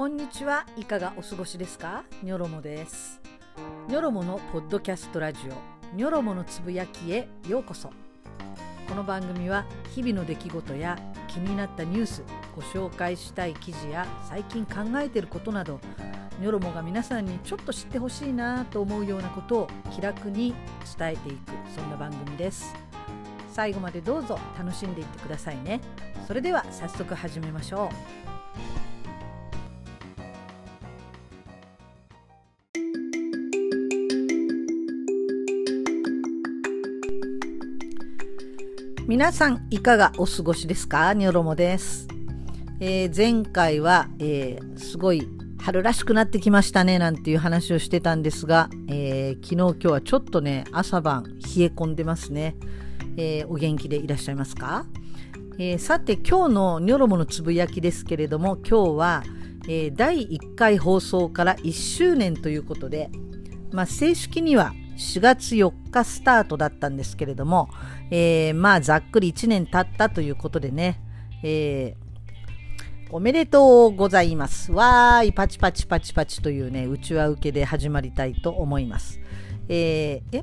こんにちは。いかがお過ごしですか？ニョロモです。ニョロモのポッドキャストラジオ。ニョロモのつぶやきへようこそ。この番組は日々の出来事や気になったニュースご紹介したい記事や最近考えていることなどニョロモが皆さんにちょっと知ってほしいなと思うようなことを気楽に伝えていくそんな番組です。最後までどうぞ楽しんでいってくださいね。それでは早速始めましょう。皆さんいかがお過ごしですか？ニョロモです、えー、前回は、えー、すごい春らしくなってきましたねなんていう話をしてたんですが、えー、昨日今日はちょっとね朝晩冷え込んでますね、えお元気でいらっしゃいますか、えさて今日のニョロモのつぶやきですけれども今日は、え第1回放送から1周年ということで、まあ、正式には4月4日スタートだったんですけれども、えー、まあざっくり1年経ったということでね、えー、おめでとうございます。わーい、パチパチパチパチというね、うちわ受けで始まりたいと思います。えー、え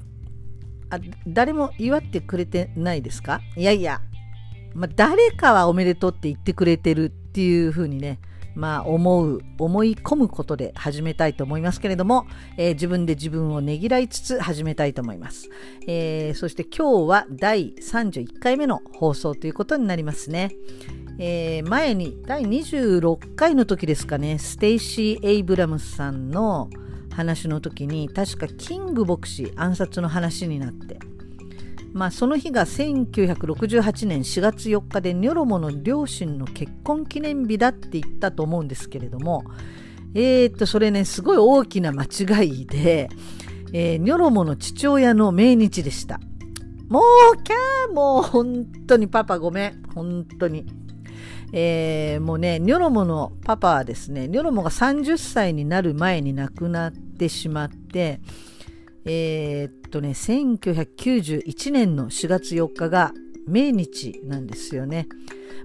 あ誰も祝ってくれてないですか？いやいや、まあ、誰かはおめでとうって言ってくれてるっていうふうにね、まあ、思う、思い込むことで始めたいと思いますけれども、えー、自分で自分をねぎらいつつ始めたいと思います。えー、そして今日は第31回目の放送ということになりますね。えー、前に第26回の時ですかね、ステイシー・エイブラムスさんの話の時に、確かキング牧師暗殺の話になって、まあ、その日が1968年4月4日でニョロモの両親の結婚記念日だって言ったと思うんですけれどもえー、っとそれねすごい大きな間違いで、えー、ニョロモの父親の命日でした。もうキャーもう本当にパパごめん。本当に。えー、もうねニョロモのパパはですねニョロモが30歳になる前に亡くなってしまってえー、っとね、1991年の4月4日が命日なんですよね。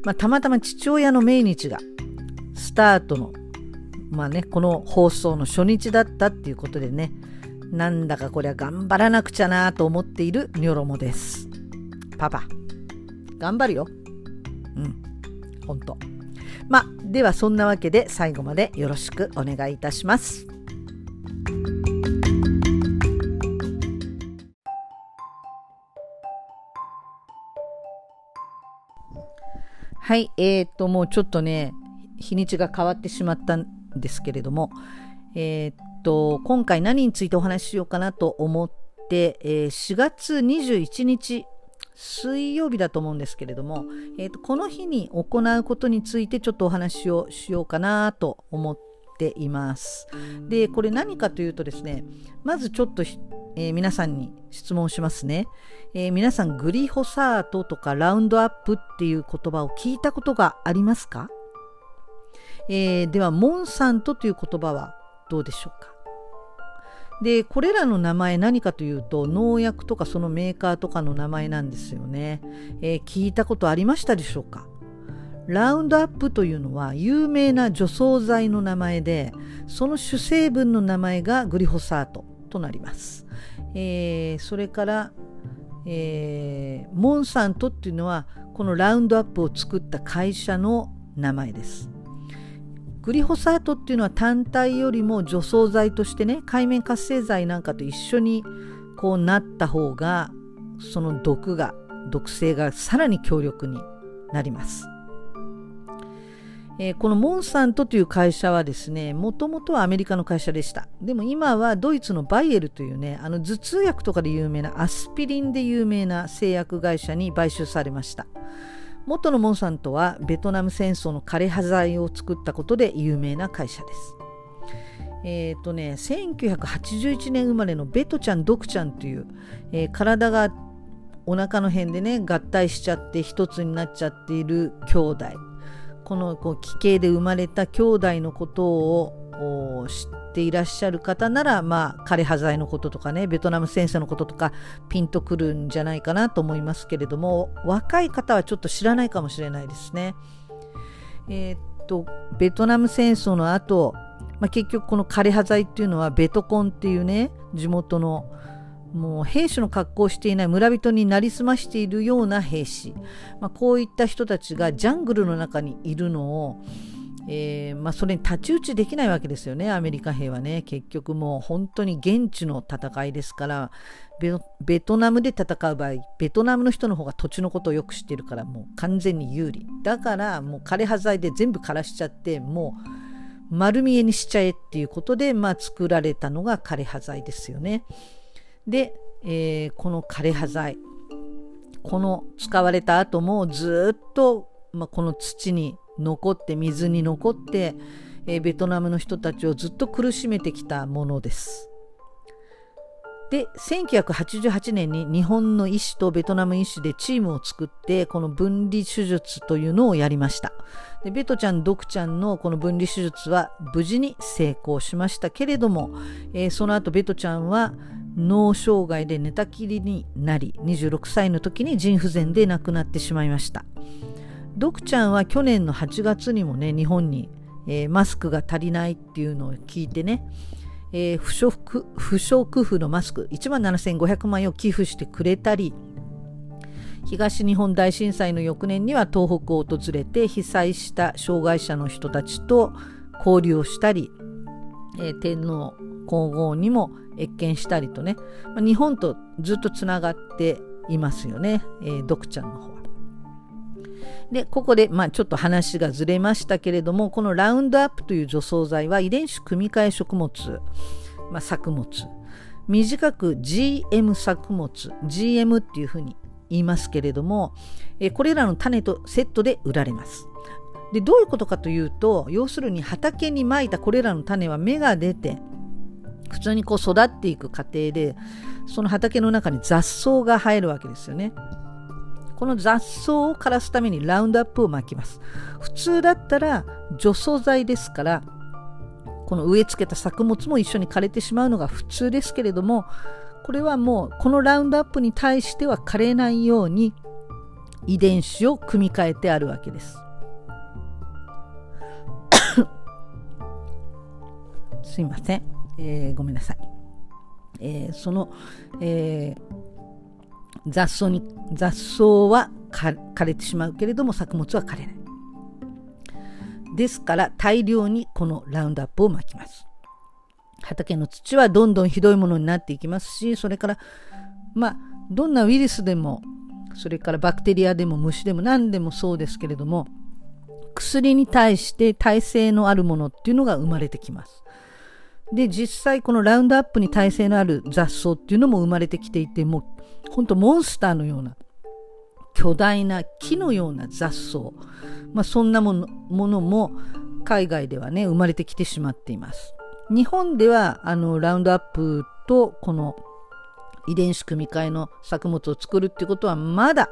まあ、たまたま父親の命日がスタートの、まあね、この放送の初日だったっていうことでね、なんだかこりゃ頑張らなくちゃなと思っているニョロモです。パパ、頑張るよ。うん、ほんと。まあ、ではそんなわけで最後までよろしくお願いいたします。はい、えー、と、もうちょっとね、日にちが変わってしまったんですけれども、えー、と、今回何についてお話ししようかなと思って、えー、4月21日、水曜日だと思うんですけれども、えーと、この日に行うことについてちょっとお話をしようかなと思っています。で、これ何かというとですね、まずちょっとえー、皆さんに質問しますね、えー、皆さんグリホサートとかラウンドアップっていう言葉を聞いたことがありますか、えー、ではモンサントという言葉はどうでしょうか？でこれらの名前何かというと農薬とかそのメーカーとかの名前なんですよね、え聞いたことありましたでしょうか？ラウンドアップというのは有名な除草剤の名前でその主成分の名前がグリホサートとなりますえー、それから、えー、モンサントっていうのはこのラウンドアップを作った会社の名前です。グリホサートっていうのは単体よりも除草剤としてね海面活性剤なんかと一緒にこうなった方がその毒が毒性がさらに強力になります。えー、このモンサントという会社はですねもともとはアメリカの会社でした。でも今はドイツのバイエルというねあの頭痛薬とかで有名なアスピリンで有名な製薬会社に買収されました。元のモンサントはベトナム戦争の枯葉剤を作ったことで有名な会社です。えっ、ー、とね1981年生まれのベトちゃんドクちゃんという、えー、体がお腹の辺でね合体しちゃって一つになっちゃっている兄弟。このこう奇形で生まれた兄弟のことを知っていらっしゃる方なら、まあ、枯葉剤のこととかねベトナム戦争のこととかピンとくるんじゃないかなと思いますけれども若い方はちょっと知らないかもしれないですね。えー、っとベトナム戦争の後、まあ、結局この枯葉剤っていうのはベトコンっていうね地元のもう兵士の格好をしていない村人になりすましているような兵士、まあ、こういった人たちがジャングルの中にいるのを、えー、まあ、それに太刀打ちできないわけですよね。アメリカ兵はね。結局もう本当に現地の戦いですからベトナムで戦う場合ベトナムの人の方が土地のことをよく知ってるからもう完全に有利。だからもう枯葉剤で全部枯らしちゃってもう丸見えにしちゃえっていうことで、まあ、作られたのが枯葉剤ですよね。で、えー、この枯葉剤この使われた後もずっと、まあ、この土に残って水に残って、えー、ベトナムの人たちをずっと苦しめてきたものです。で1988年に日本の医師とベトナム医師でチームを作ってこの分離手術というのをやりましたでベトちゃんドクちゃんのこの分離手術は無事に成功しましたけれども、えー、その後ベトちゃんは脳障害で寝たきりになり26歳の時に腎不全で亡くなってしまいました。ドクちゃんは去年の8月にもね日本に、えー、マスクが足りないっていうのを聞いてね、えー、不織布のマスク1万7500枚を寄付してくれたり東日本大震災の翌年には東北を訪れて被災した障害者の人たちと交流をしたり、えー、天皇皇后にも謁見したりとね、まあ、日本とずっとつながっていますよね、えー、ドクちゃんの方は。でここで、まあ、ちょっと話がずれましたけれどもこのラウンドアップという除草剤は遺伝子組み換え食物、まあ、作物短く GM 作物 GM っていうふうに言いますけれども、えこれらの種とセットで売られます。でどういうことかというと要するに畑にまいたこれらの種は芽が出て普通にこう育っていく過程でその畑の中に雑草が生えるわけですよね。この雑草を枯らすためにラウンドアップを巻きます。普通だったら除草剤ですからこの植え付けた作物も一緒に枯れてしまうのが普通ですけれどもこれはもうこのラウンドアップに対しては枯れないように遺伝子を組み換えてあるわけです。すいません。えー、ごめんなさい、えー、その、えー、雑草に雑草は枯れてしまうけれども作物は枯れない。ですから大量にこのラウンドアップをまきます。畑の土はどんどんひどいものになっていきますしそれからまあどんなウイルスでもそれからバクテリアでも虫でも何でもそうですけれども薬に対して耐性のあるものっていうのが生まれてきます。で実際このラウンドアップに耐性のある雑草っていうのも生まれてきていてもうほんとモンスターのような巨大な木のような雑草、まあ、そんなものものも海外ではね生まれてきてしまっています。日本ではあのラウンドアップとこの遺伝子組み換えの作物を作るっていうことはまだ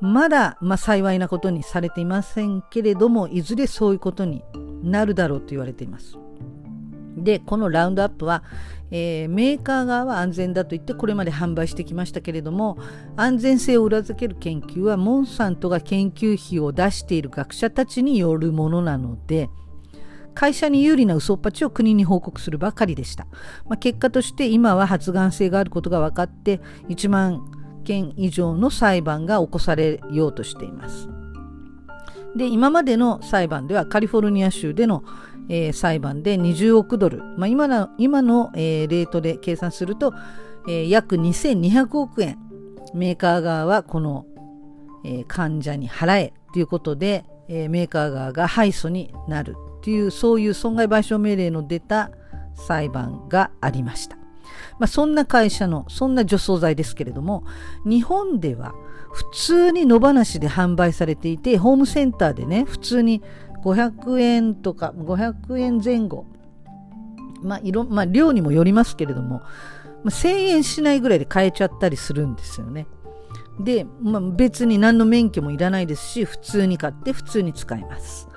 まだ、まあ、幸いなことにされていませんけれどもいずれそういうことになるだろうと言われています。でこのラウンドアップは、えー、メーカー側は安全だと言ってこれまで販売してきましたけれども安全性を裏付ける研究はモンサントが研究費を出している学者たちによるものなので会社に有利な嘘っぱちを国に報告するばかりでした、まあ、結果として今は発がん性があることが分かって1万件以上の裁判が起こされようとしています。で今までの裁判ではカリフォルニア州でのえー、裁判で20億ドル、まあ、今の今の、えー、レートで計算すると、えー、約2200億円メーカー側はこの、え患者に払えということで、えメーカー側が敗訴になるというそういう損害賠償命令の出た裁判がありました。まあ、そんな会社のそんな除草剤ですけれども日本では普通に野放しで販売されていてホームセンターでね普通に500円とか500円前後、まあ色まあ、量にもよりますけれども、まあ、1000円しないぐらいで買えちゃったりするんですよね。で、まあ、別に何の免許もいらないですし普通に買って普通に使います。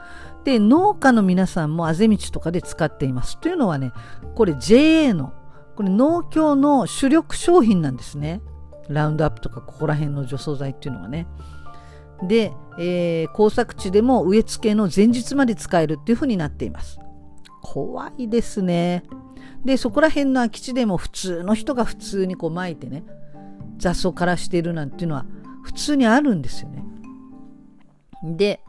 で農家の皆さんもあぜ道とかで使っています。というのはねこれ JA のこれ農協の主力商品なんですね。ラウンドアップとかここら辺の除草剤っていうのはね。で、えー、工作地でも植え付けの前日まで使えるっていうふうになっています。怖いですね。で、そこら辺の空き地でも普通の人が普通にこう巻いてね、雑草からしてるなんていうのは普通にあるんですよね。で、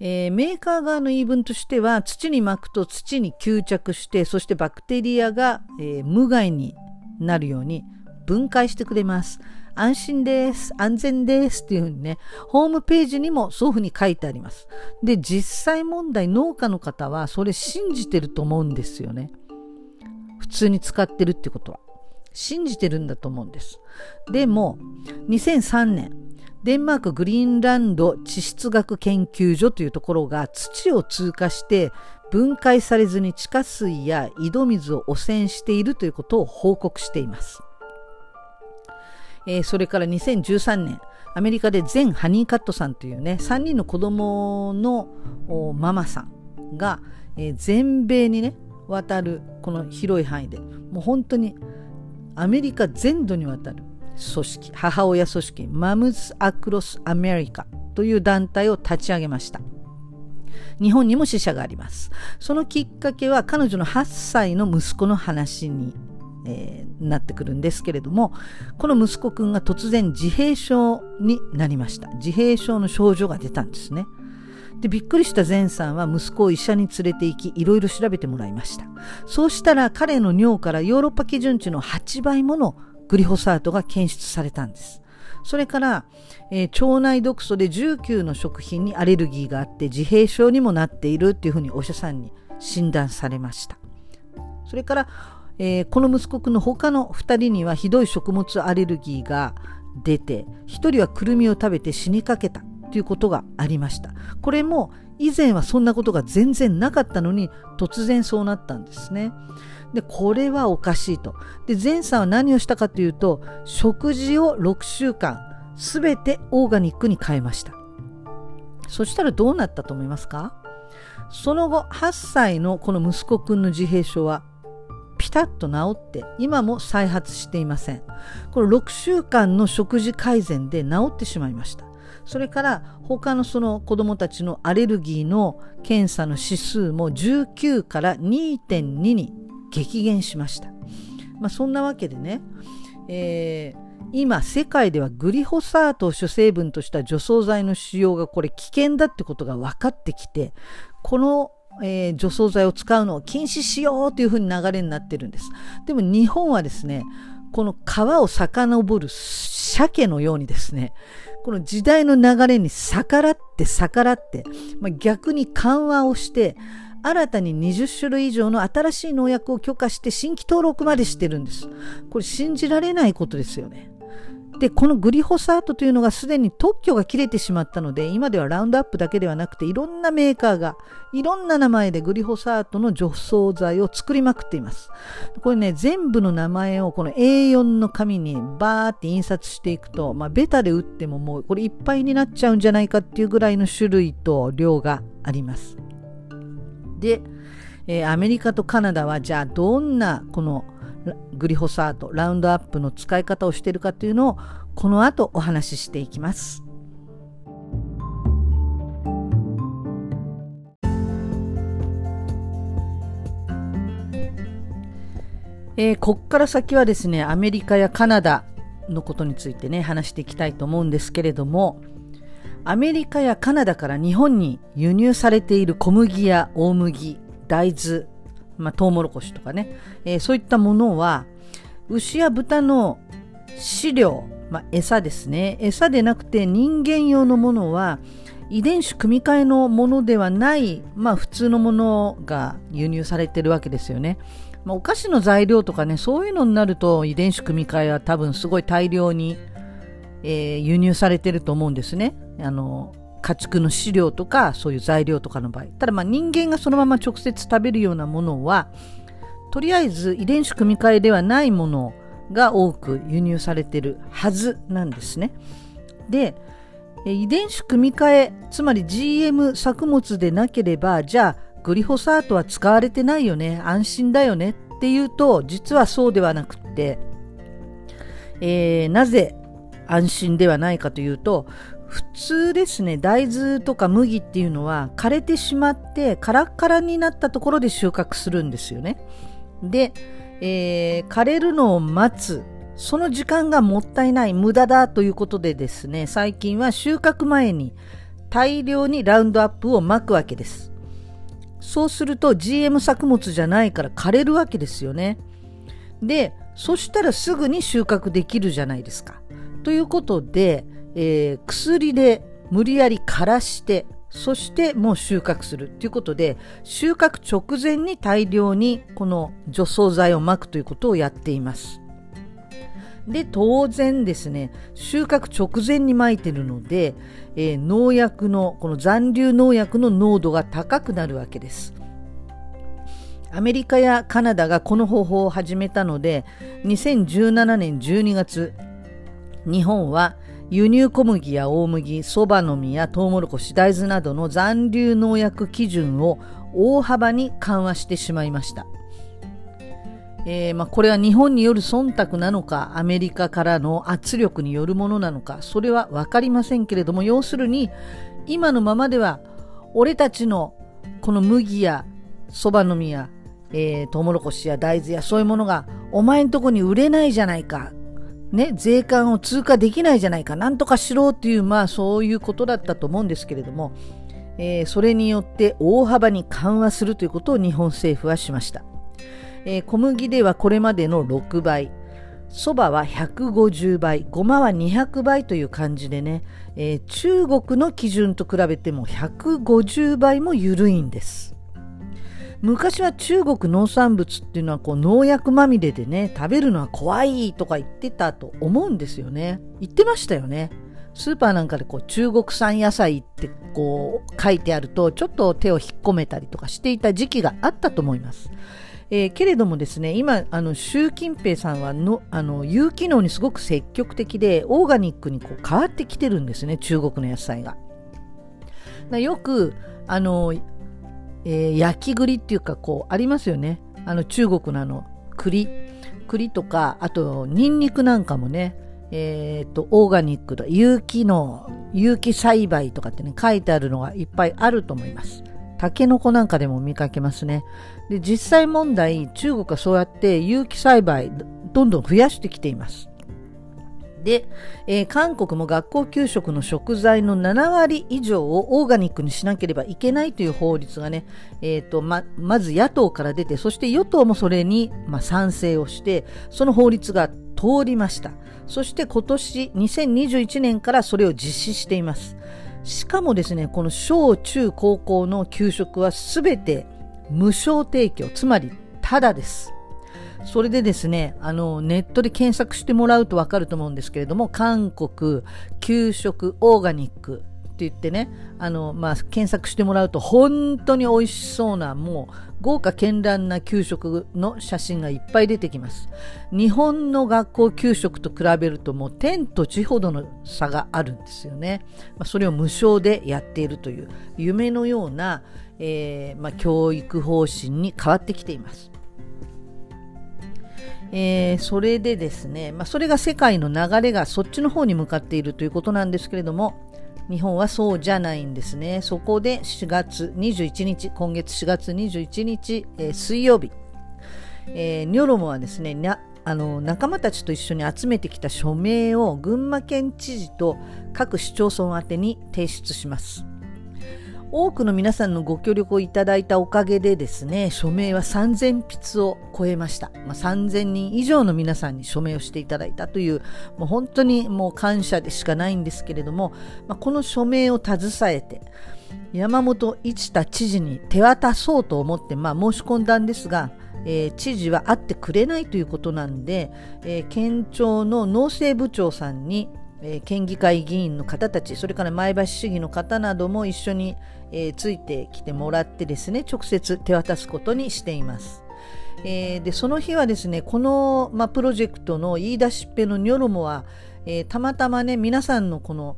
えー、メーカー側の言い分としては土に巻くと土に吸着してそしてバクテリアが、えー、無害になるように分解してくれます。安心です。安全です。っていうふうにね、ホームページにもそういうふうに書いてあります。で、実際問題、農家の方はそれ信じてると思うんですよね。普通に使ってるってことは。信じてるんだと思うんです。でも、2003年、デンマークグリーンランド地質学研究所というところが土を通過して分解されずに地下水や井戸水を汚染しているということを報告しています。えー、それから2013年アメリカでゼン・ハニーカットさんというね3人の子供のママさんが、えー、全米にね渡るこの広い範囲でもう本当にアメリカ全土にわたる組織母親組織マムズ・アクロス・アメリカという団体を立ち上げました。日本にも死者があります。そのきっかけは彼女の8歳の息子の話にえー、なってくるんですけれどもこの息子くんが突然自閉症になりました。自閉症の症状が出たんですね。でびっくりした前さんは息子を医者に連れて行きいろいろ調べてもらいました。そうしたら彼の尿からヨーロッパ基準値の8倍ものグリホサートが検出されたんです。それから、えー、腸内毒素で19の食品にアレルギーがあって自閉症にもなっているっていうふうにお医者さんに診断されました。それからえー、この息子くんの他の2人にはひどい食物アレルギーが出て1人はくるみを食べて死にかけたということがありました。これも以前はそんなことが全然なかったのに突然そうなったんですね。でこれはおかしいと。で前さんは何をしたかというと食事を6週間すべてオーガニックに変えました。そしたらどうなったと思いますか？その後8歳のこの息子くんの自閉症はタッと治って今も再発していません。この6週間の食事改善で治ってしまいました。それから他のその子どもたちのアレルギーの検査の指数も19から2.2に激減しました、まあ、そんなわけでね、えー、今世界ではグリホサートを主成分とした除草剤の使用がこれ危険だってことが分かってきてこのえー、除草剤を使うのを禁止しようというふうに流れになってるんです。でも日本はですね、この川を遡る鮭のようにですね、この時代の流れに逆らって逆らって、まあ、逆に緩和をして、新たに20種類以上の新しい農薬を許可して新規登録までしてるんです。これ信じられないことですよね。で、このグリホサートというのがすでに特許が切れてしまったので、今ではラウンドアップだけではなくて、いろんなメーカーが、いろんな名前でグリホサートの除草剤を作りまくっています。これね、全部の名前をこの A4 の紙にバーって印刷していくと、まあ、ベタで打ってももうこれいっぱいになっちゃうんじゃないかっていうぐらいの種類と量があります。で、えー、アメリカとカナダはじゃあどんなこのグリホサートラウンドアップの使い方をしているかというのをこの後お話ししていきます。えー、こっから先はですねアメリカやカナダのことについてね話していきたいと思うんですけれどもアメリカやカナダから日本に輸入されている小麦や大麦大豆まあ、トウモロコシとかね、えー、そういったものは牛や豚の飼料、まあ、餌ですね餌でなくて人間用のものは遺伝子組み換えのものではない、まあ、普通のものが輸入されてるわけですよね。まあ、お菓子の材料とかねそういうのになると遺伝子組み換えは多分すごい大量に、えー、輸入されてると思うんですね。あの家畜の飼料とかそういう材料とかの場合ただまあ人間がそのまま直接食べるようなものはとりあえず遺伝子組み換えではないものが多く輸入されてるはずなんですね。で遺伝子組み換えつまり GM 作物でなければじゃあグリホサートは使われてないよね安心だよねっていうと実はそうではなくって、えー、なぜ安心ではないかというと普通ですね。大豆とか麦っていうのは枯れてしまってカラッカラになったところで収穫するんですよね。で、えー、枯れるのを待つ。その時間がもったいない。無駄だということでですね。最近は収穫前に大量にラウンドアップをまくわけです。そうすると GM 作物じゃないから枯れるわけですよね。でそしたらすぐに収穫できるじゃないですか。ということでえー、薬で無理やり枯らしてそしてもう収穫するということで収穫直前に大量にこの除草剤をまくということをやっています。で当然ですね収穫直前にまいてるので、えー、農薬のこの残留農薬の濃度が高くなるわけです。アメリカやカナダがこの方法を始めたので2017年12月日本は輸入小麦や大麦、そばの実やトウモロコシ、大豆などの残留農薬基準を大幅に緩和してしまいました。えー、まあ、これは日本による忖度なのかアメリカからの圧力によるものなのかそれは分かりませんけれども要するに今のままでは俺たちのこの麦やそばの実や、えー、トウモロコシや大豆やそういうものがお前んとこに売れないじゃないかね、税関を通過できないじゃないか、なんとかしろっていう、まあそういうことだったと思うんですけれども、えー、それによって大幅に緩和するということを日本政府はしました。えー、小麦ではこれまでの6倍、そばは150倍、ごまは200倍という感じでね、えー、中国の基準と比べても150倍も緩いんです。昔は中国農産物っていうのはこう農薬まみれでね食べるのは怖いとか言ってたと思うんですよね言ってましたよねスーパーなんかでこう中国産野菜ってこう書いてあるとちょっと手を引っ込めたりとかしていた時期があったと思います。えー、けれどもですね今あの習近平さんはのあの有機農にすごく積極的でオーガニックにこう変わってきてるんですね中国の野菜が。よくあのえー、焼き栗っていうかこうありますよね。あの中国のあの栗。栗とかあとニンニクなんかもねえーと、オーガニックと有機の有機栽培とかってね書いてあるのがいっぱいあると思います。タケノコなんかでも見かけますね。で実際問題中国はそうやって有機栽培どんどん増やしてきています。で、えー、韓国も学校給食の食材の7割以上をオーガニックにしなければいけないという法律がね、えーとままず野党から出てそして与党もそれに、ま賛成をしてその法律が通りました。そして今年2021年からそれを実施しています。しかもですねこの小中高校の給食は全て無償提供つまりただです。それでですね、あの、ネットで検索してもらうとわかると思うんですけれども、韓国、給食、オーガニックって言ってね、あの、まあ、検索してもらうと本当に美味しそうな、もう豪華絢爛な給食の写真がいっぱい出てきます。日本の学校給食と比べるともう天と地ほどの差があるんですよね。まあ、それを無償でやっているという夢のような、えー、まあ、教育方針に変わってきています。えー、それでですね、まあ、それが世界の流れがそっちの方に向かっているということなんですけれども日本はそうじゃないんですね。そこで4月21日今月4月21日、えー、水曜日、えー、ニョロモはですねあの仲間たちと一緒に集めてきた署名を群馬県知事と各市町村宛てに提出します。多くの皆さんのご協力をいただいたおかげでですね、署名は3000筆を超えました。まあ、3000人以上の皆さんに署名をしていただいたという、もう本当にもう感謝でしかないんですけれども、まあ、この署名を携えて、山本一太知事に手渡そうと思って、まあ、申し込んだんですが、えー、知事は会ってくれないということなんで、えー、県庁の農政部長さんに、県議会議員の方たちそれから前橋市議の方なども一緒に、えー、ついてきてもらってですね直接手渡すことにしています。えー、でその日はですねこの、ま、プロジェクトの言い出しっぺのニョロモは、えー、たまたまね皆さんのこの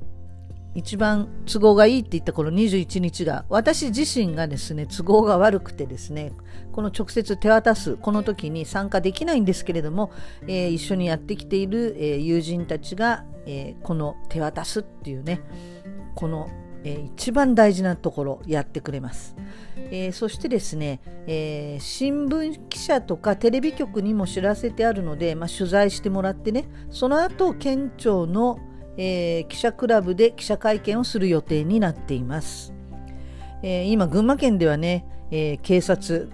一番都合がいいって言ったこの21日が私自身がですね都合が悪くてですねこの直接手渡すこの時に参加できないんですけれども、えー、一緒にやってきている、えー、友人たちが、えー、この手渡すっていうねこの、えー、一番大事なところやってくれます。えー、そしてですね、えー、新聞記者とかテレビ局にも知らせてあるので、まあ、取材してもらってねその後県庁の、え、記者クラブで記者会見をする予定になっています、え、今群馬県ではね、えー、警察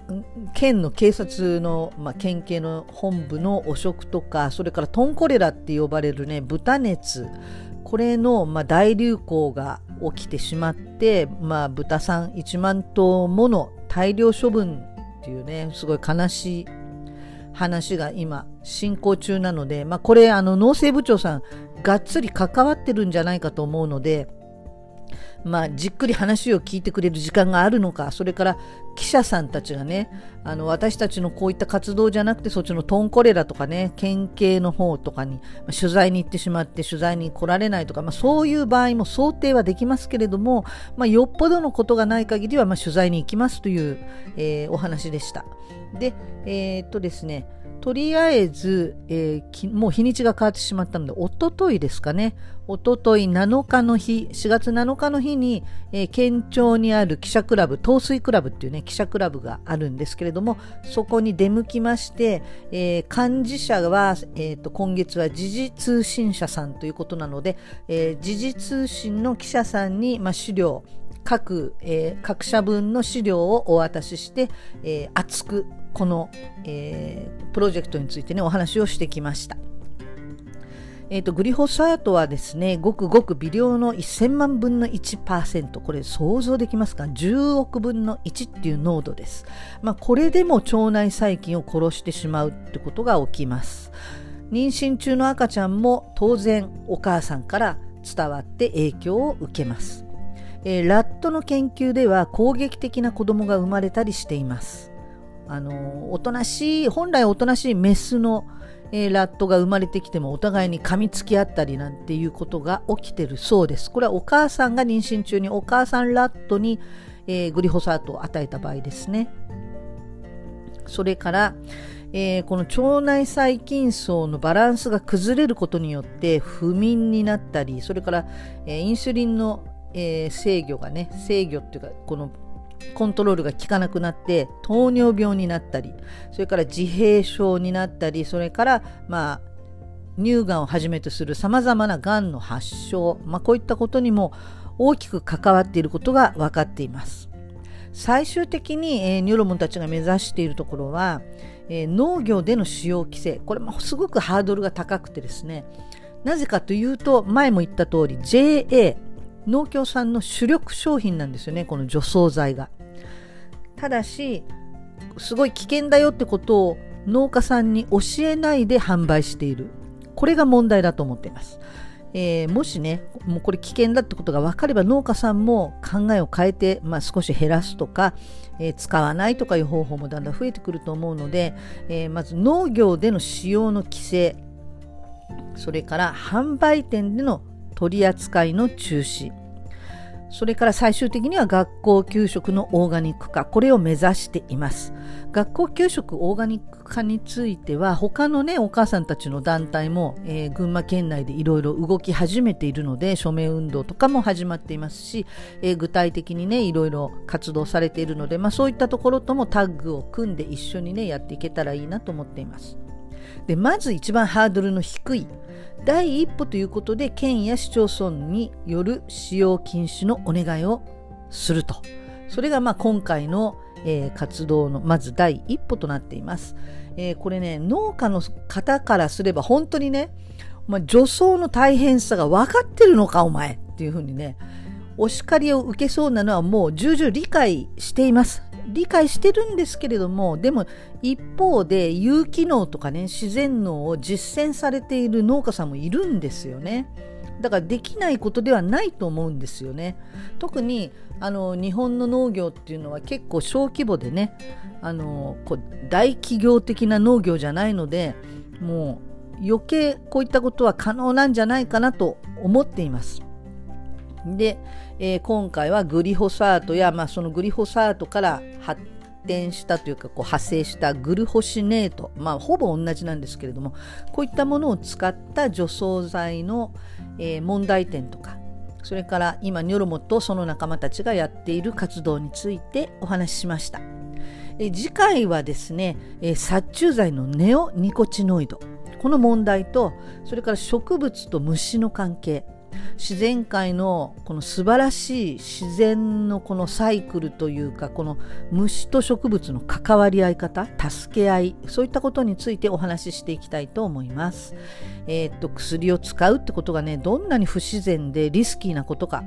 県の警察の、まあ、県警の本部の汚職とかそれからトンコレラって呼ばれるね豚熱これの、まあ、大流行が起きてしまって、まあ、豚さん1万頭もの大量処分っていうねすごい悲しい話が今進行中なので、まあ、これあの農政部長さんがっつり関わってるんじゃないかと思うのでまあ、じっくり話を聞いてくれる時間があるのか、それから記者さんたちがね、あの私たちのこういった活動じゃなくて、そっちのトンコレラとかね、県警の方とかに、ま、取材に行ってしまって取材に来られないとか、まあ、そういう場合も想定はできますけれども、まあ、よっぽどのことがない限りは、ま、取材に行きますという、えー、お話でした。で、えー、っとですね、とりあえず、えー、もう日にちが変わってしまったので、おとといですかね、おととい7日の日、4月7日の日に、えー、県庁にある記者クラブ、東水クラブっていうね、記者クラブがあるんですけれども、そこに出向きまして、えー、幹事社は、えーと、今月は時事通信社さんということなので、え、時事通信の記者さんに、まあ、資料、各、えー、各社分の資料をお渡しして、えー、熱くこの、えー、プロジェクトについてねお話をしてきました。えーと、グリホサートはですねごくごく微量の1000万分の1%これ想像できますか？10億分の1っていう濃度です、まあ、これでも腸内細菌を殺してしまうってことが起きます。妊娠中の赤ちゃんも当然お母さんから伝わって影響を受けます。えー、ラットの研究では攻撃的な子供が生まれたりしています。あのおとなしい本来おとなしいメスの、えー、ラットが生まれてきてもお互いに噛みつき合ったりなんていうことが起きてるそうです。これはお母さんが妊娠中にお母さんラットに、えー、グリホサートを与えた場合ですね。それから、えー、この腸内細菌層のバランスが崩れることによって不眠になったりそれから、え、インスリンのえ、制御がね制御っていうかこのコントロールが効かなくなって糖尿病になったりそれから自閉症になったりそれからまあ乳がんをはじめとするさまざまながんの発症、まあ、こういったことにも大きく関わっていることが分かっています。最終的に、えー、ニューロモンたちが目指しているところは、えー、農業での使用規制。これもすごくハードルが高くてですね。なぜかというと前も言った通り JA 農協さんの主力商品なんですよねこの除草剤が。ただしすごい危険だよってことを農家さんに教えないで販売しているこれが問題だと思っています。えー、もしねもうこれ危険だってことが分かれば農家さんも考えを変えて、まあ、少し減らすとか、えー、使わないとかいう方法もだんだん増えてくると思うので、えー、まず農業での使用の規制それから販売店での取り扱いの中止。それから最終的には学校給食のオーガニック化。これを目指しています。学校給食オーガニック化については他のねお母さんたちの団体も、えー、群馬県内でいろいろ動き始めているので署名運動とかも始まっていますし、えー、具体的にねいろいろ活動されているので、まあ、そういったところともタッグを組んで一緒にねやっていけたらいいなと思っています。でまず一番ハードルの低い第一歩ということで県や市町村による使用禁止のお願いをすると。それがまあ今回の、えー、活動のまず第一歩となっています、えー、これね農家の方からすれば本当にね、まあ、除草の大変さが分かってるのかお前っていうふうにねお叱りを受けそうなのはもう重々理解しています。理解してるんですけれどもでも一方で有機農とかね自然農を実践されている農家さんもいるんですよね。だからできないことではないと思うんですよね。特にあの日本の農業っていうのは結構小規模でねあのこう大企業的な農業じゃないのでもう余計こういったことは可能なんじゃないかなと思っています。で、えー、今回はグリホサートや、まあ、そのグリホサートから発展したというかこう派生したグルホシネート、まあ、ほぼ同じなんですけれどもこういったものを使った除草剤の、えー、問題点とかそれから今ニョロモとその仲間たちがやっている活動についてお話ししました。え次回はですね、え殺虫剤のネオニコチノイドこの問題とそれから植物と虫の関係自然界のこの素晴らしい自然のこのサイクルというかこの虫と植物の関わり合い方助け合いそういったことについてお話ししていきたいと思います。えー、っと薬を使うってことがねどんなに不自然でリスキーなことか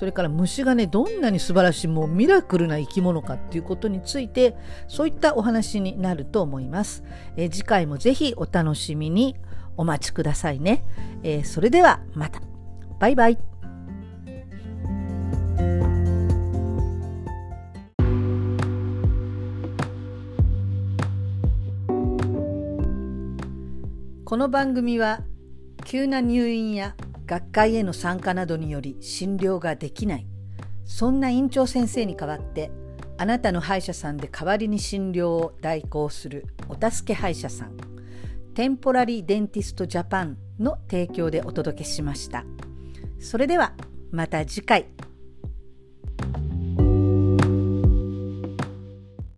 それから虫がねどんなに素晴らしいもうミラクルな生き物かっていうことについてそういったお話になると思います。えー、次回もぜひお楽しみにお待ちくださいね。えー、それではまた。バイバイ。この番組は急な入院や学会への参加などにより診療ができないそんな院長先生に代わってあなたの歯医者さんで代わりに診療を代行するお助け歯医者さんテンポラリーデンティストジャパンの提供でお届けしました。それではまた次回。